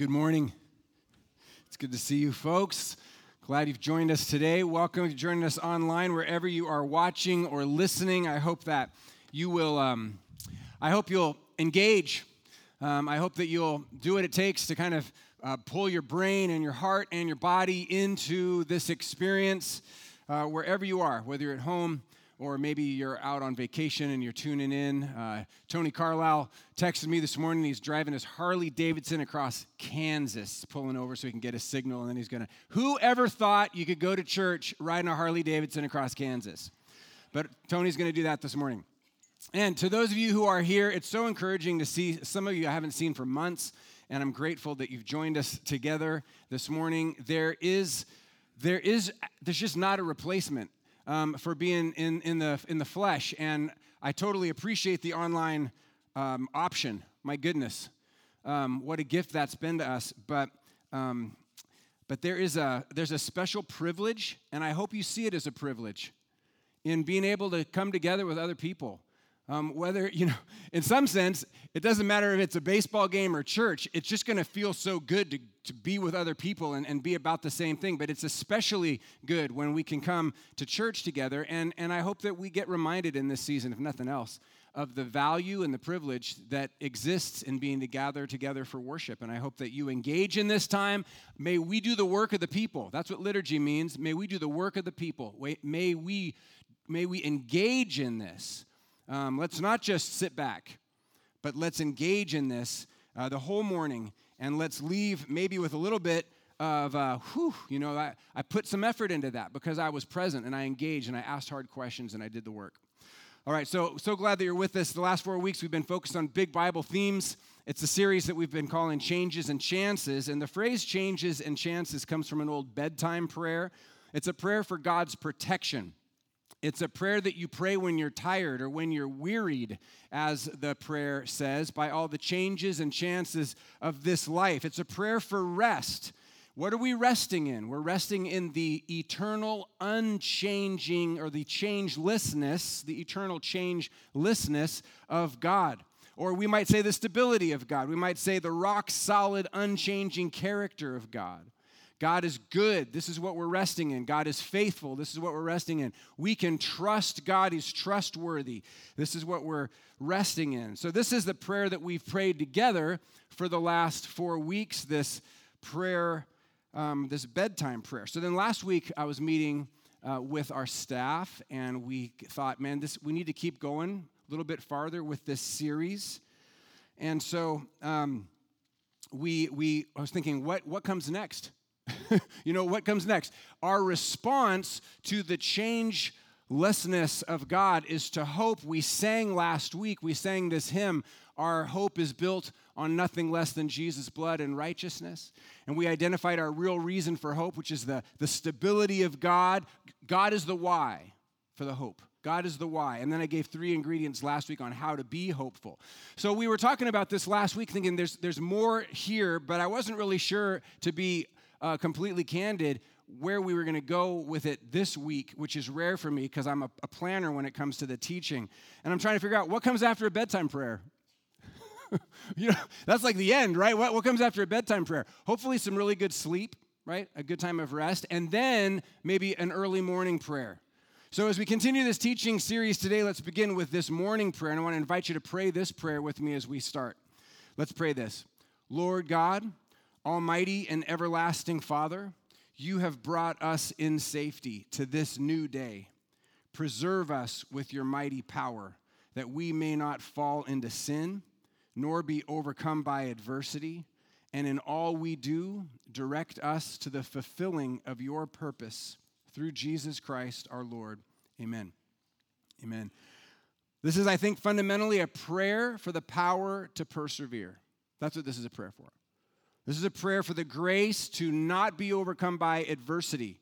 good morning. It's good to see you, folks. Glad you've joined us today. Welcome to joining us online, wherever you are watching or listening. I hope that you will. Um, I hope you'll engage. Um, I hope that you'll do what it takes to kind of uh, pull your brain and your heart and your body into this experience, uh, wherever you are, whether you're at home or maybe you're out on vacation and you're tuning in. Uh, Tony Carlisle texted me this morning. He's driving his Harley Davidson across Kansas, pulling over so he can get a signal, and then he's going to. Whoever thought you could go to church riding a Harley Davidson across Kansas? But Tony's going to do that this morning. And to those of you who are here, it's so encouraging to see some of you I haven't seen for months, and I'm grateful that you've joined us together this morning. There is, there is, there's just not a replacement um, for being in, in, the, in the flesh. And I totally appreciate the online um, option. My goodness, um, what a gift that's been to us. But, um, but there is a, there's a special privilege, and I hope you see it as a privilege, in being able to come together with other people. Um, whether, you know, in some sense, it doesn't matter if it's a baseball game or church, it's just going to feel so good to, to be with other people and, and be about the same thing. But it's especially good when we can come to church together. And, and I hope that we get reminded in this season, if nothing else, of the value and the privilege that exists in being to gather together for worship. And I hope that you engage in this time. May we do the work of the people. That's what liturgy means. May we do the work of the people. May we, may we engage in this um, let's not just sit back, but let's engage in this uh, the whole morning and let's leave maybe with a little bit of, uh, whew, you know, I, I put some effort into that because I was present and I engaged and I asked hard questions and I did the work. All right, so so glad that you're with us. The last four weeks we've been focused on big Bible themes. It's a series that we've been calling Changes and Chances, and the phrase changes and chances comes from an old bedtime prayer. It's a prayer for God's protection. It's a prayer that you pray when you're tired or when you're wearied, as the prayer says, by all the changes and chances of this life. It's a prayer for rest. What are we resting in? We're resting in the eternal, unchanging, or the changelessness, the eternal changelessness of God. Or we might say the stability of God. We might say the rock solid, unchanging character of God. God is good. This is what we're resting in. God is faithful. This is what we're resting in. We can trust God. He's trustworthy. This is what we're resting in. So, this is the prayer that we've prayed together for the last four weeks this prayer, um, this bedtime prayer. So, then last week I was meeting uh, with our staff, and we thought, man, this, we need to keep going a little bit farther with this series. And so, um, we, we, I was thinking, what, what comes next? you know, what comes next? Our response to the changelessness of God is to hope. We sang last week, we sang this hymn, Our hope is built on nothing less than Jesus' blood and righteousness. And we identified our real reason for hope, which is the, the stability of God. God is the why for the hope. God is the why. And then I gave three ingredients last week on how to be hopeful. So we were talking about this last week, thinking there's, there's more here, but I wasn't really sure to be uh, completely candid where we were going to go with it this week, which is rare for me because I'm a, a, planner when it comes to the teaching. And I'm trying to figure out what comes after a bedtime prayer. you know, that's like the end, right? What, what comes after a bedtime prayer? Hopefully, some really good sleep, right? A good time of rest, and then maybe an early morning prayer. So, as we continue this teaching series today, let's begin with this morning prayer. And I want to invite you to pray this prayer with me as we start. Let's pray this Lord God, Almighty and everlasting Father, you have brought us in safety to this new day. Preserve us with your mighty power, that we may not fall into sin, nor be overcome by adversity. And in all we do, direct us to the fulfilling of your purpose through Jesus Christ our Lord. Amen. Amen. This is, I think, fundamentally a prayer for the power to persevere. That's what this is a prayer for. This is a prayer for the grace to not be overcome by adversity,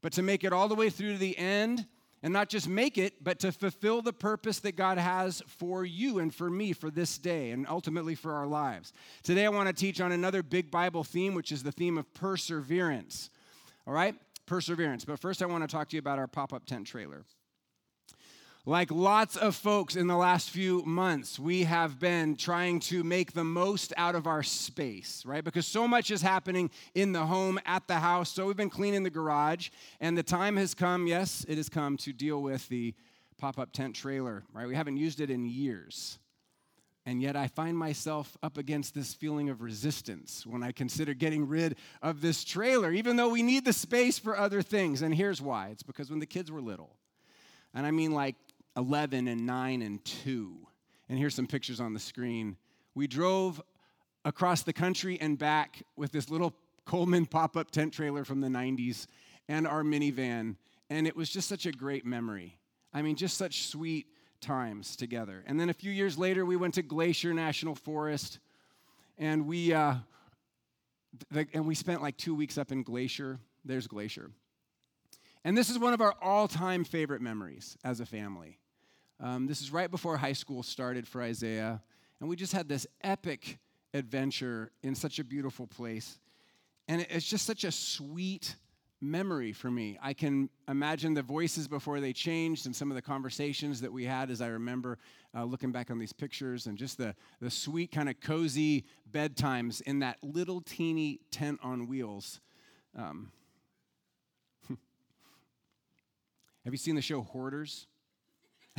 but to make it all the way through to the end and not just make it, but to fulfill the purpose that God has for you and for me for this day and ultimately for our lives. Today, I want to teach on another big Bible theme, which is the theme of perseverance. All right? Perseverance. But first, I want to talk to you about our pop up tent trailer. Like lots of folks in the last few months, we have been trying to make the most out of our space, right? Because so much is happening in the home, at the house. So we've been cleaning the garage, and the time has come, yes, it has come to deal with the pop up tent trailer, right? We haven't used it in years. And yet, I find myself up against this feeling of resistance when I consider getting rid of this trailer, even though we need the space for other things. And here's why it's because when the kids were little, and I mean like 11 and 9 and 2. And here's some pictures on the screen. We drove across the country and back with this little Coleman pop up tent trailer from the 90s and our minivan. And it was just such a great memory. I mean, just such sweet times together. And then a few years later, we went to Glacier National Forest and we, uh, and we spent like two weeks up in Glacier. There's Glacier. And this is one of our all time favorite memories as a family. Um, this is right before high school started for Isaiah, and we just had this epic adventure in such a beautiful place. And it's just such a sweet memory for me. I can imagine the voices before they changed and some of the conversations that we had as I remember uh, looking back on these pictures and just the, the sweet, kind of cozy bedtimes in that little teeny tent on wheels. Um, have you seen the show Hoarders?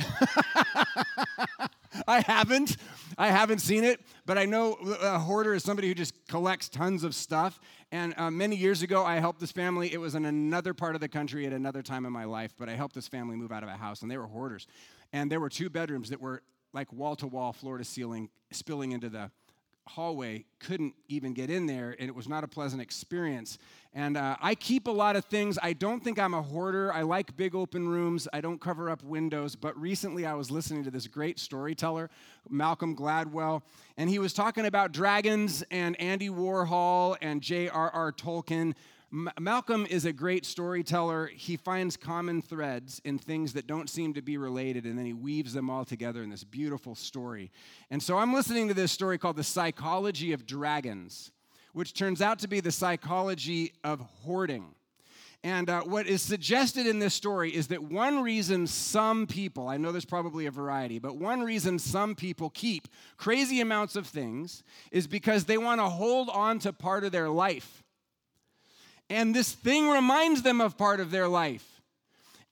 I haven't. I haven't seen it, but I know a hoarder is somebody who just collects tons of stuff. And uh, many years ago, I helped this family. It was in another part of the country at another time in my life, but I helped this family move out of a house, and they were hoarders. And there were two bedrooms that were like wall to wall, floor to ceiling, spilling into the hallway couldn't even get in there, and it was not a pleasant experience. And uh, I keep a lot of things. I don't think I'm a hoarder. I like big open rooms. I don't cover up windows. But recently I was listening to this great storyteller, Malcolm Gladwell, and he was talking about dragons and Andy Warhol and J.R.R. Tolkien Malcolm is a great storyteller. He finds common threads in things that don't seem to be related, and then he weaves them all together in this beautiful story. And so I'm listening to this story called The Psychology of Dragons, which turns out to be the psychology of hoarding. And uh, what is suggested in this story is that one reason some people, I know there's probably a variety, but one reason some people keep crazy amounts of things is because they want to hold on to part of their life. And this thing reminds them of part of their life.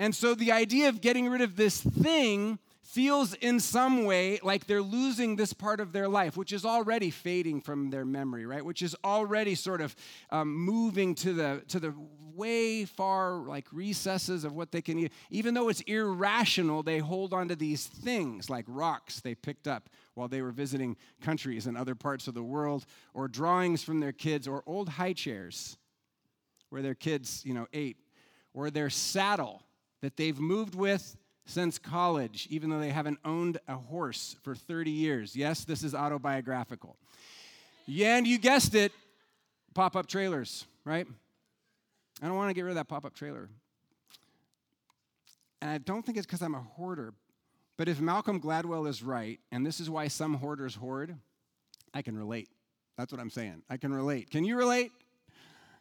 And so the idea of getting rid of this thing feels in some way like they're losing this part of their life, which is already fading from their memory, right? Which is already sort of um, moving to the to the way far like recesses of what they can eat. Even though it's irrational, they hold on to these things like rocks they picked up while they were visiting countries and other parts of the world, or drawings from their kids, or old high chairs where their kids, you know, ate, or their saddle that they've moved with since college, even though they haven't owned a horse for 30 years. Yes, this is autobiographical. Yeah, and you guessed it pop up trailers, right? I don't want to get rid of that pop up trailer. And I don't think it's because I'm a hoarder, but if Malcolm Gladwell is right, and this is why some hoarders hoard, I can relate. That's what I'm saying. I can relate. Can you relate?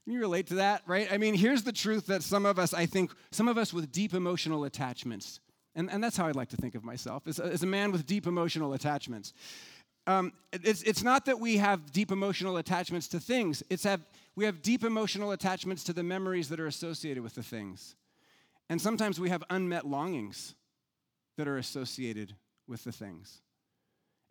Can you relate to that, right? I mean, here's the truth that some of us, I think, some of us with deep emotional attachments, and, and that's how I'd like to think of myself, as a, as a man with deep emotional attachments. Um, it's, it's not that we have deep emotional attachments to things, it's have, we have deep emotional attachments to the memories that are associated with the things. And sometimes we have unmet longings that are associated with the things.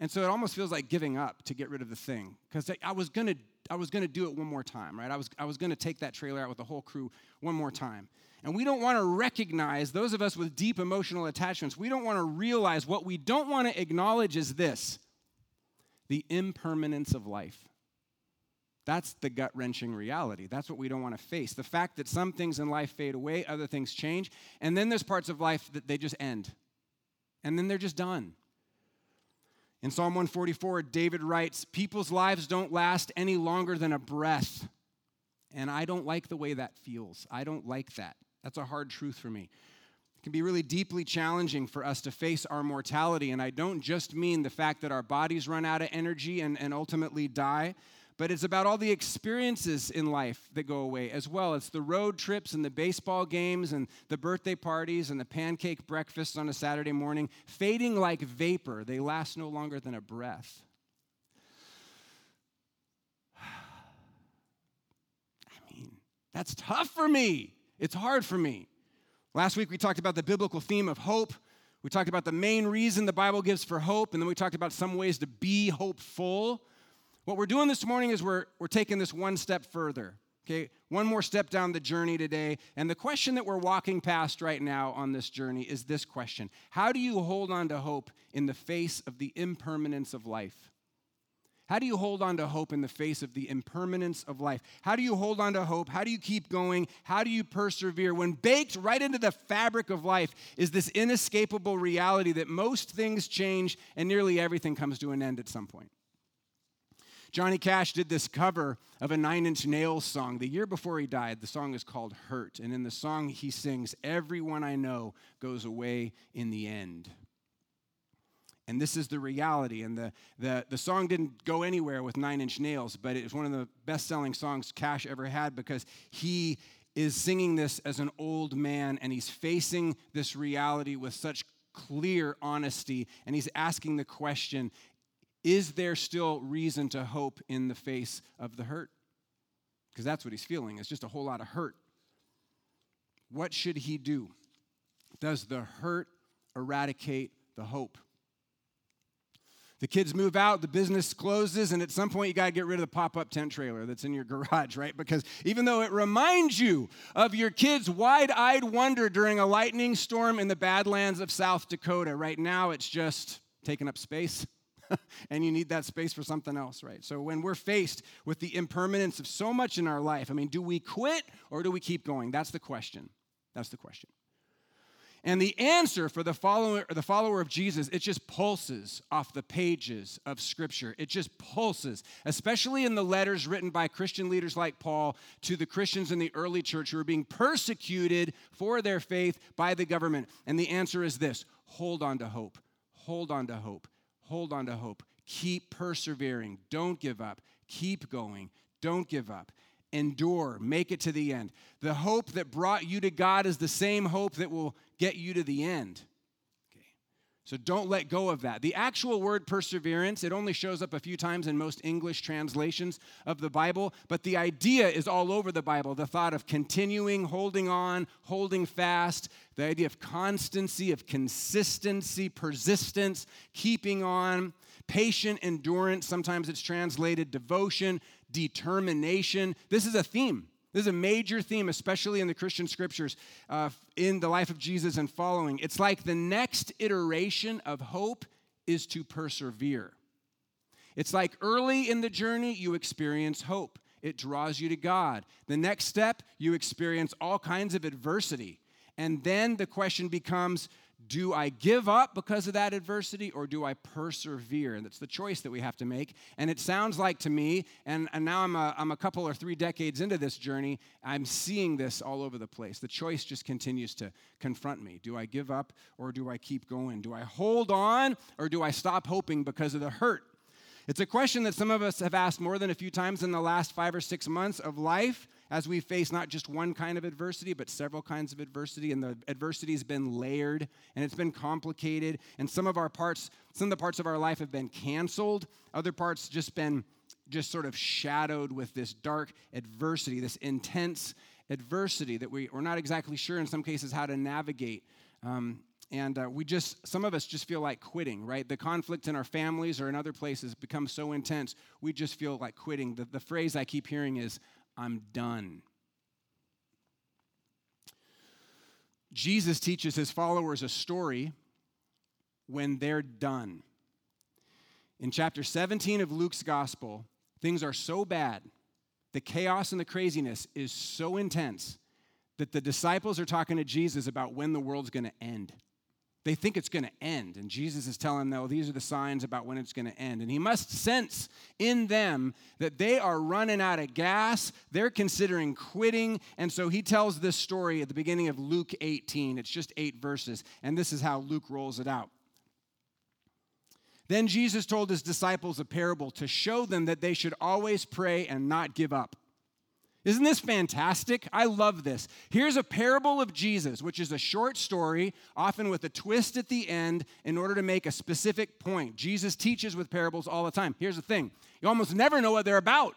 And so it almost feels like giving up to get rid of the thing because I was going to I was going to do it one more time, right? I was I was going to take that trailer out with the whole crew one more time. And we don't want to recognize those of us with deep emotional attachments. We don't want to realize what we don't want to acknowledge is this. The impermanence of life. That's the gut wrenching reality. That's what we don't want to face. The fact that some things in life fade away, other things change, and then there's parts of life that they just end. And then they're just done. In Psalm 144, David writes, People's lives don't last any longer than a breath. And I don't like the way that feels. I don't like that. That's a hard truth for me. It can be really deeply challenging for us to face our mortality. And I don't just mean the fact that our bodies run out of energy and, and ultimately die, but it's about all the experiences in life that go away as well. It's the road trips and the baseball games and the birthday parties and the pancake breakfasts on a Saturday morning, fading like vapor. They last no longer than a breath. I mean, that's tough for me. It's hard for me. Last week we talked about the biblical theme of hope. We talked about the main reason the Bible gives for hope, and then we talked about some ways to be hopeful. What we're doing this morning is we're, we're taking this one step further. Okay, one more step down the journey today. And the question that we're walking past right now on this journey is this question How do you hold on to hope in the face of the impermanence of life? How do you hold on to hope in the face of the impermanence of life? How do you hold on to hope? How do you keep going? How do you persevere? When baked right into the fabric of life is this inescapable reality that most things change and nearly everything comes to an end at some point. Johnny Cash did this cover of a Nine Inch Nails song the year before he died. The song is called Hurt. And in the song, he sings, Everyone I know goes away in the end. And this is the reality. And the, the, the song didn't go anywhere with Nine Inch Nails, but it was one of the best selling songs Cash ever had because he is singing this as an old man and he's facing this reality with such clear honesty. And he's asking the question is there still reason to hope in the face of the hurt? Because that's what he's feeling. It's just a whole lot of hurt. What should he do? Does the hurt eradicate the hope? The kids move out, the business closes, and at some point you got to get rid of the pop up tent trailer that's in your garage, right? Because even though it reminds you of your kids' wide eyed wonder during a lightning storm in the Badlands of South Dakota, right now it's just taking up space. and you need that space for something else, right? So when we're faced with the impermanence of so much in our life, I mean, do we quit or do we keep going? That's the question. That's the question. And the answer for the follower, the follower of Jesus, it just pulses off the pages of Scripture. It just pulses, especially in the letters written by Christian leaders like Paul to the Christians in the early church who are being persecuted for their faith by the government. And the answer is this hold on to hope. Hold on to hope. Hold on to hope. Keep persevering. Don't give up. Keep going. Don't give up. Endure. Make it to the end. The hope that brought you to God is the same hope that will get you to the end. So don't let go of that. The actual word perseverance, it only shows up a few times in most English translations of the Bible, but the idea is all over the Bible. The thought of continuing, holding on, holding fast, the idea of constancy, of consistency, persistence, keeping on, patient endurance. Sometimes it's translated devotion, determination. This is a theme this is a major theme, especially in the Christian scriptures, uh, in the life of Jesus and following. It's like the next iteration of hope is to persevere. It's like early in the journey, you experience hope. It draws you to God. The next step, you experience all kinds of adversity. And then the question becomes do I give up because of that adversity or do I persevere? And that's the choice that we have to make. And it sounds like to me, and, and now I'm a, I'm a couple or three decades into this journey, I'm seeing this all over the place. The choice just continues to confront me. Do I give up or do I keep going? Do I hold on or do I stop hoping because of the hurt? It's a question that some of us have asked more than a few times in the last five or six months of life as we face not just one kind of adversity, but several kinds of adversity. And the adversity has been layered and it's been complicated. And some of our parts, some of the parts of our life have been canceled, other parts just been just sort of shadowed with this dark adversity, this intense adversity that we, we're not exactly sure in some cases how to navigate. Um, and uh, we just some of us just feel like quitting right the conflict in our families or in other places becomes so intense we just feel like quitting the, the phrase i keep hearing is I'm done. Jesus teaches his followers a story when they're done. In chapter 17 of Luke's gospel, things are so bad, the chaos and the craziness is so intense that the disciples are talking to Jesus about when the world's going to end they think it's going to end. And Jesus is telling them, oh, these are the signs about when it's going to end. And he must sense in them that they are running out of gas. They're considering quitting. And so he tells this story at the beginning of Luke 18. It's just eight verses. And this is how Luke rolls it out. Then Jesus told his disciples a parable to show them that they should always pray and not give up. Isn't this fantastic? I love this. Here's a parable of Jesus, which is a short story, often with a twist at the end, in order to make a specific point. Jesus teaches with parables all the time. Here's the thing you almost never know what they're about.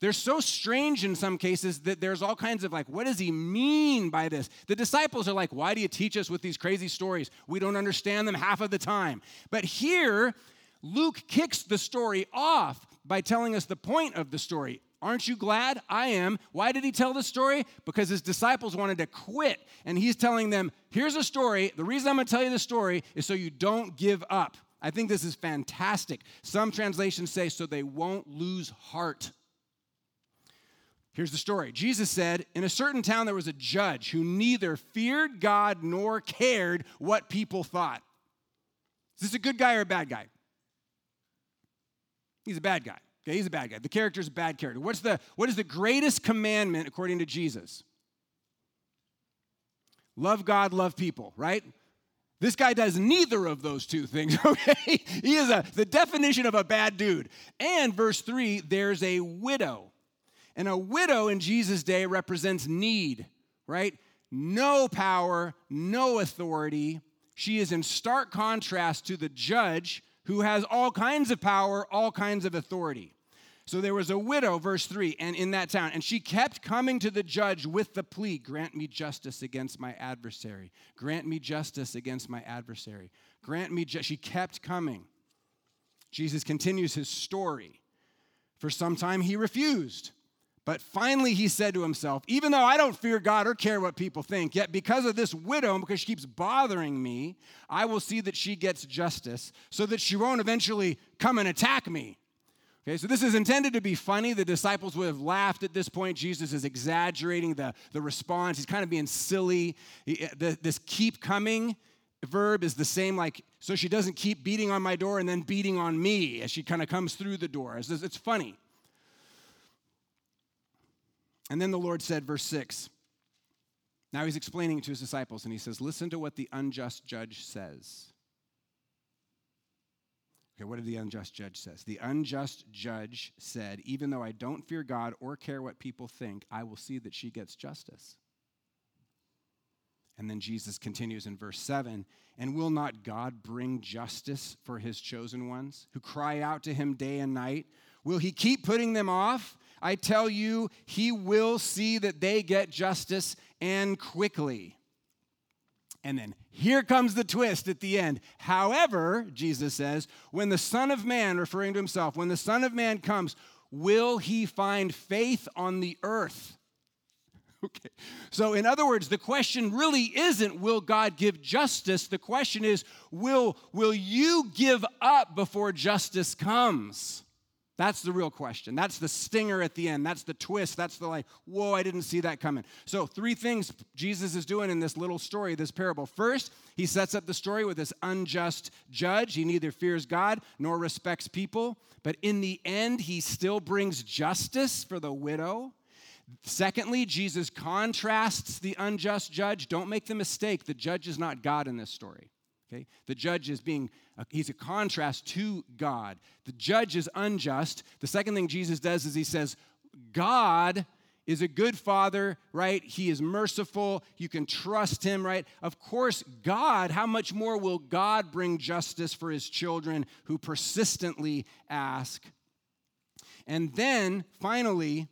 They're so strange in some cases that there's all kinds of like, what does he mean by this? The disciples are like, why do you teach us with these crazy stories? We don't understand them half of the time. But here, Luke kicks the story off by telling us the point of the story. Aren't you glad? I am. Why did he tell the story? Because his disciples wanted to quit. And he's telling them, here's a story. The reason I'm going to tell you the story is so you don't give up. I think this is fantastic. Some translations say, so they won't lose heart. Here's the story Jesus said, In a certain town, there was a judge who neither feared God nor cared what people thought. Is this a good guy or a bad guy? He's a bad guy. Okay, he's a bad guy. The character's a bad character. What's the, what is the greatest commandment according to Jesus? Love God, love people, right? This guy does neither of those two things, okay? He is a, the definition of a bad dude. And verse 3, there's a widow. And a widow in Jesus' day represents need, right? No power, no authority. She is in stark contrast to the judge who has all kinds of power, all kinds of authority. So there was a widow, verse 3, and in that town, and she kept coming to the judge with the plea Grant me justice against my adversary. Grant me justice against my adversary. Grant me justice. She kept coming. Jesus continues his story. For some time he refused. But finally, he said to himself, Even though I don't fear God or care what people think, yet because of this widow, because she keeps bothering me, I will see that she gets justice so that she won't eventually come and attack me. Okay, so this is intended to be funny. The disciples would have laughed at this point. Jesus is exaggerating the, the response, he's kind of being silly. He, eh, the, this keep coming verb is the same, like, so she doesn't keep beating on my door and then beating on me as she kind of comes through the door. It's, it's funny. And then the Lord said, verse 6. Now he's explaining to his disciples, and he says, Listen to what the unjust judge says. Okay, what did the unjust judge says? The unjust judge said, Even though I don't fear God or care what people think, I will see that she gets justice. And then Jesus continues in verse 7 And will not God bring justice for his chosen ones who cry out to him day and night? Will he keep putting them off? I tell you, he will see that they get justice and quickly. And then here comes the twist at the end. However, Jesus says, when the Son of Man, referring to himself, when the Son of Man comes, will he find faith on the earth? Okay. So, in other words, the question really isn't will God give justice? The question is will, will you give up before justice comes? That's the real question. That's the stinger at the end. That's the twist. That's the like, whoa, I didn't see that coming. So, three things Jesus is doing in this little story, this parable. First, he sets up the story with this unjust judge. He neither fears God nor respects people, but in the end, he still brings justice for the widow. Secondly, Jesus contrasts the unjust judge. Don't make the mistake, the judge is not God in this story. Okay? The judge is being, uh, he's a contrast to God. The judge is unjust. The second thing Jesus does is he says, God is a good father, right? He is merciful. You can trust him, right? Of course, God, how much more will God bring justice for his children who persistently ask? And then finally,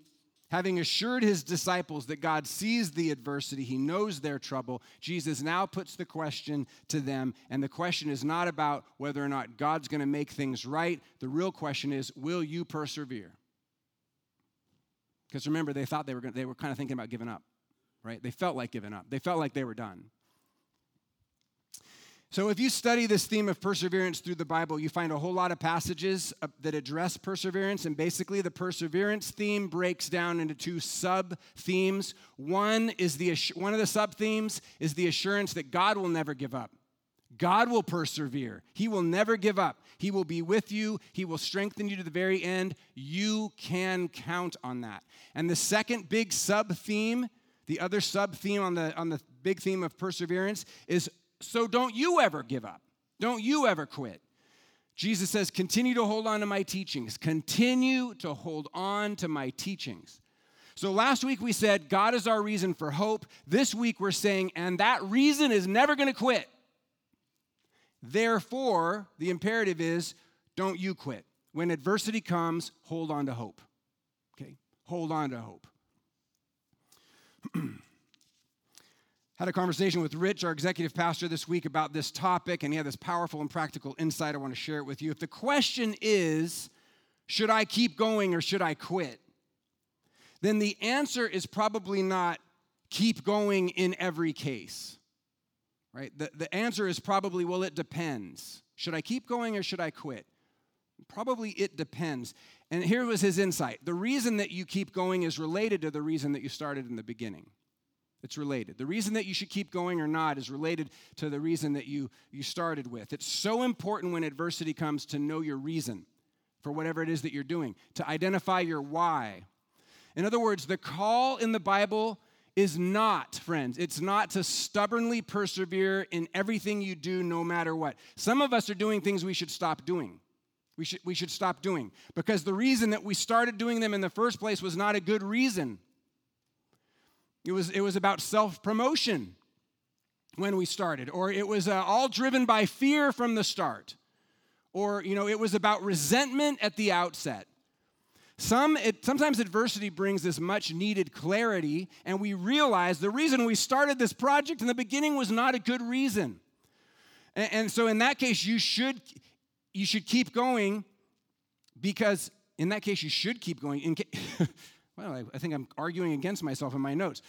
Having assured his disciples that God sees the adversity, he knows their trouble, Jesus now puts the question to them. And the question is not about whether or not God's going to make things right. The real question is, will you persevere? Because remember, they thought they were, going they were kind of thinking about giving up, right? They felt like giving up, they felt like they were done. So, if you study this theme of perseverance through the Bible, you find a whole lot of passages uh, that address perseverance. And basically, the perseverance theme breaks down into two sub themes. One is the one of the sub themes is the assurance that God will never give up. God will persevere. He will never give up. He will be with you. He will strengthen you to the very end. You can count on that. And the second big sub theme, the other sub theme on the on the big theme of perseverance is so don't you ever give up. Don't you ever quit. Jesus says, continue to hold on to my teachings. Continue to hold on to my teachings. So last week we said, God is our reason for hope. This week we're saying, and that reason is never going to quit. Therefore, the imperative is, don't you quit. When adversity comes, hold on to hope. Okay? Hold on to hope. had a conversation with Rich, our executive pastor, this week about this topic, and he had this powerful and practical insight. I want to share it with you. If the question is, should I keep going or should I quit? Then the answer is probably not keep going in every case. Right? The, the answer is probably, well, it depends. Should I keep going or should I quit? Probably it depends. And here was his insight. The reason that you keep going is related to the reason that you started in the beginning. It's related. The reason that you should keep going or not is related to the reason that you, you started with. It's so important when adversity comes to know your reason for whatever it is that you're doing, to identify your why. In other words, the call in the Bible is not, friends, it's not to stubbornly persevere in everything you do no matter what. Some of us are doing things we should stop doing. We should, we should stop doing because the reason that we started doing them in the first place was not a good reason. It was, it was about self promotion when we started, or it was uh, all driven by fear from the start, or you know, it was about resentment at the outset. Some, it, sometimes adversity brings this much needed clarity, and we realize the reason we started this project in the beginning was not a good reason. And, and so, in that case, you should, you should keep going because, in that case, you should keep going. Well, I, I think I'm arguing against myself in my notes.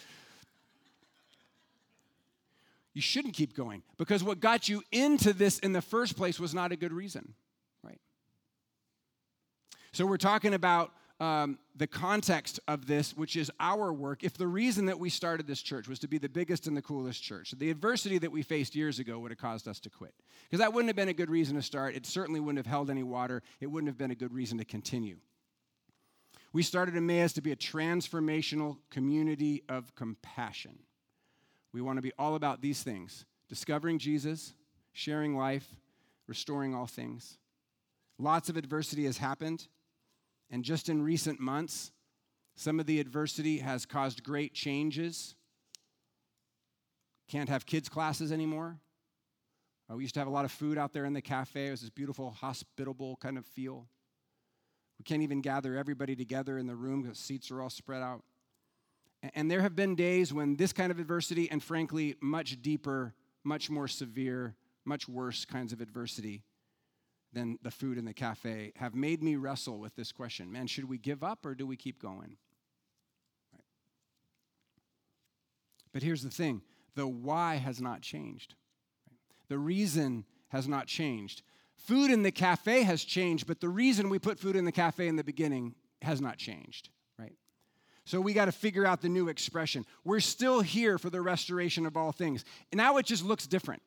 You shouldn't keep going because what got you into this in the first place was not a good reason, right? So we're talking about um, the context of this, which is our work. If the reason that we started this church was to be the biggest and the coolest church, the adversity that we faced years ago would have caused us to quit. Because that wouldn't have been a good reason to start. It certainly wouldn't have held any water. It wouldn't have been a good reason to continue. We started Emmaus to be a transformational community of compassion. We want to be all about these things discovering Jesus, sharing life, restoring all things. Lots of adversity has happened, and just in recent months, some of the adversity has caused great changes. Can't have kids' classes anymore. Uh, we used to have a lot of food out there in the cafe. It was this beautiful, hospitable kind of feel. We can't even gather everybody together in the room because seats are all spread out. And there have been days when this kind of adversity, and frankly, much deeper, much more severe, much worse kinds of adversity than the food in the cafe, have made me wrestle with this question man, should we give up or do we keep going? Right. But here's the thing the why has not changed, the reason has not changed. Food in the cafe has changed, but the reason we put food in the cafe in the beginning has not changed, right? So we got to figure out the new expression. We're still here for the restoration of all things. And Now it just looks different,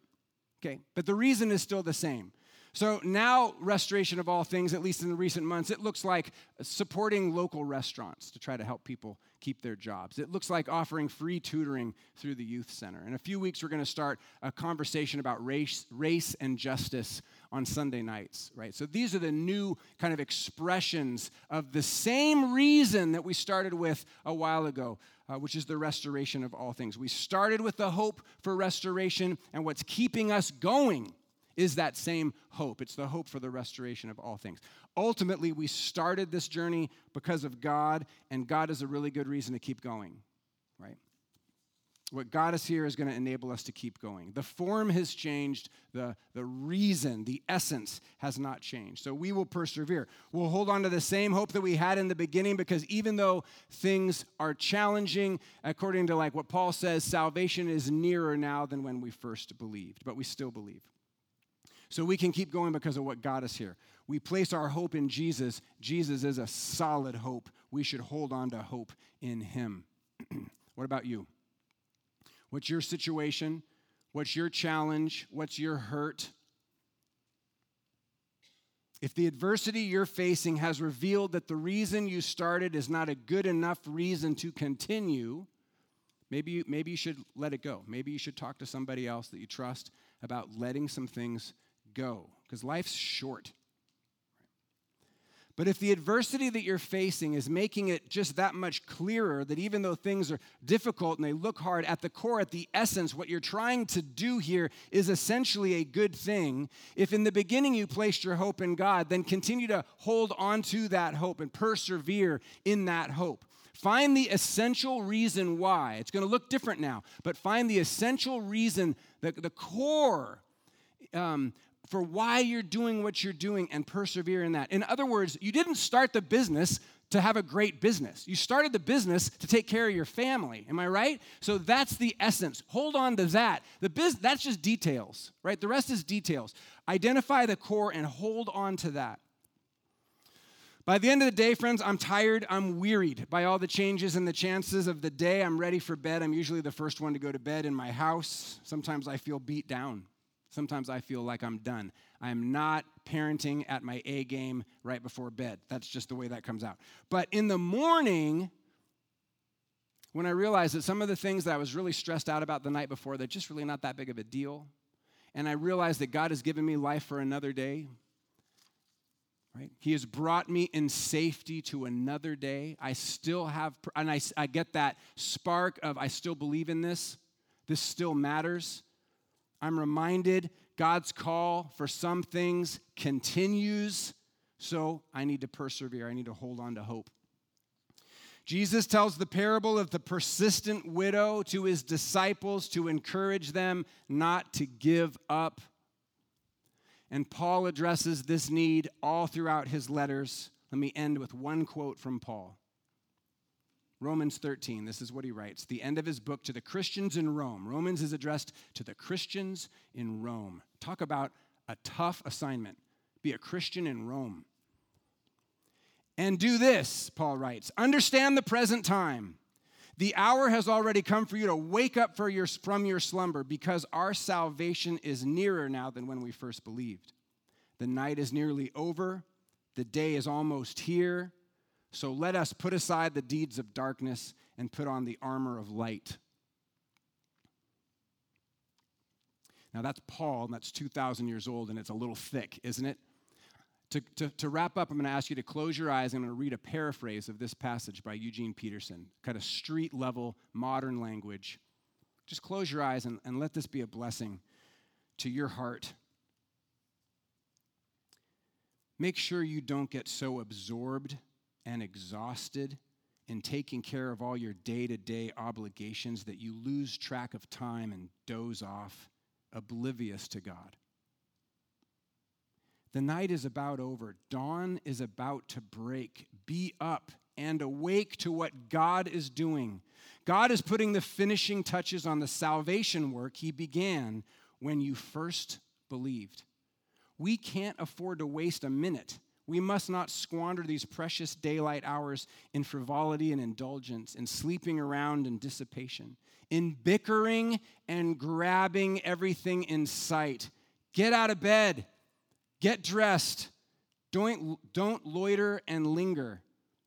okay? But the reason is still the same. So now, restoration of all things, at least in the recent months, it looks like supporting local restaurants to try to help people keep their jobs. It looks like offering free tutoring through the youth center. In a few weeks, we're going to start a conversation about race, race and justice on Sunday nights, right? So these are the new kind of expressions of the same reason that we started with a while ago. Uh, which is the restoration of all things. We started with the hope for restoration, and what's keeping us going is that same hope. It's the hope for the restoration of all things. Ultimately, we started this journey because of God, and God is a really good reason to keep going, right? What God is here is going to enable us to keep going. The form has changed, the, the reason, the essence has not changed. So we will persevere. We'll hold on to the same hope that we had in the beginning because even though things are challenging, according to like what Paul says, salvation is nearer now than when we first believed, but we still believe. So we can keep going because of what got us here. We place our hope in Jesus. Jesus is a solid hope. We should hold on to hope in Him. what about you? What's your situation? What's your challenge? What's your hurt? If the adversity you're facing has revealed that the reason you started is not a good enough reason to continue, maybe you, maybe you should let it go. Maybe you should talk to somebody else that you trust about letting some things go because life's short. But if the adversity that you're facing is making it just that much clearer that even though things are difficult and they look hard, at the core, at the essence, what you're trying to do here is essentially a good thing. If in the beginning you placed your hope in God, then continue to hold on to that hope and persevere in that hope. Find the essential reason why. It's going to look different now, but find the essential reason, the, the core um, for why you're doing what you're doing and persevere in that. In other words, you didn't start the business to have a great business. You started the business to take care of your family. Am I right? So that's the essence. Hold on to that. The biz that's just details, right? The rest is details. Identify the core and hold on to that. By the end of the day, friends, I'm tired. I'm wearied by all the changes and the chances of the day. I'm ready for bed. I'm usually the first one to go to bed in my house. Sometimes I feel beat down. Sometimes I feel like I'm done. I'm not parenting at my A game right before bed. That's just the way that comes out. But in the morning, when I realized that some of the things that I was really stressed out about the night before, they're just really not that big of a deal. And I realized that God has given me life for another day. Right? He has brought me in safety to another day. I still have, and I, I get that spark of, I still believe in this. This still matters. I'm reminded God's call for some things continues, so I need to persevere. I need to hold on to hope. Jesus tells the parable of the persistent widow to his disciples to encourage them not to give up and Paul addresses this need all throughout his letters. Let me end with one quote from Paul. Romans 13, this is what he writes. The end of his book to the Christians in Rome. Romans is addressed to the Christians in Rome. Talk about a tough assignment. Be a Christian in Rome. And do this, Paul writes understand the present time. The hour has already come for you to wake up your, from your slumber because our salvation is nearer now than when we first believed. The night is nearly over, the day is almost here. So let us put aside the deeds of darkness and put on the armor of light. Now that's Paul, and that's 2,000 years old, and it's a little thick, isn't it? To, to, to, wrap up, I'm going to ask you to close your eyes. I'm going to read a paraphrase of this passage by Eugene Peterson, kind of street level, modern language. Just close your eyes and, and let this be a blessing to your heart. Make sure you don't get so absorbed and exhausted in taking care of all your day to day obligations that you lose track of time and doze off, oblivious to God. The night is about over. Dawn is about to break. Be up and awake to what God is doing. God is putting the finishing touches on the salvation work He began when you first believed. We can't afford to waste a minute. We must not squander these precious daylight hours in frivolity and indulgence, in sleeping around and dissipation, in bickering and grabbing everything in sight. Get out of bed Get dressed. Don't, don't loiter and linger,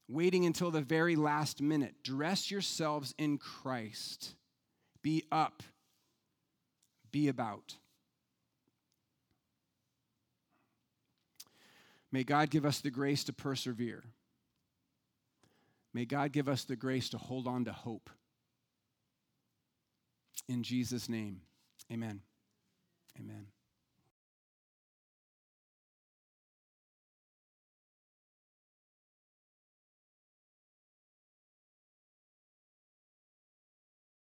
waiting until the very last minute. Dress yourselves in Christ. Be up. Be about. May God give us the grace to persevere. May God give us the grace to hold on to hope. In Jesus' name, amen. Amen.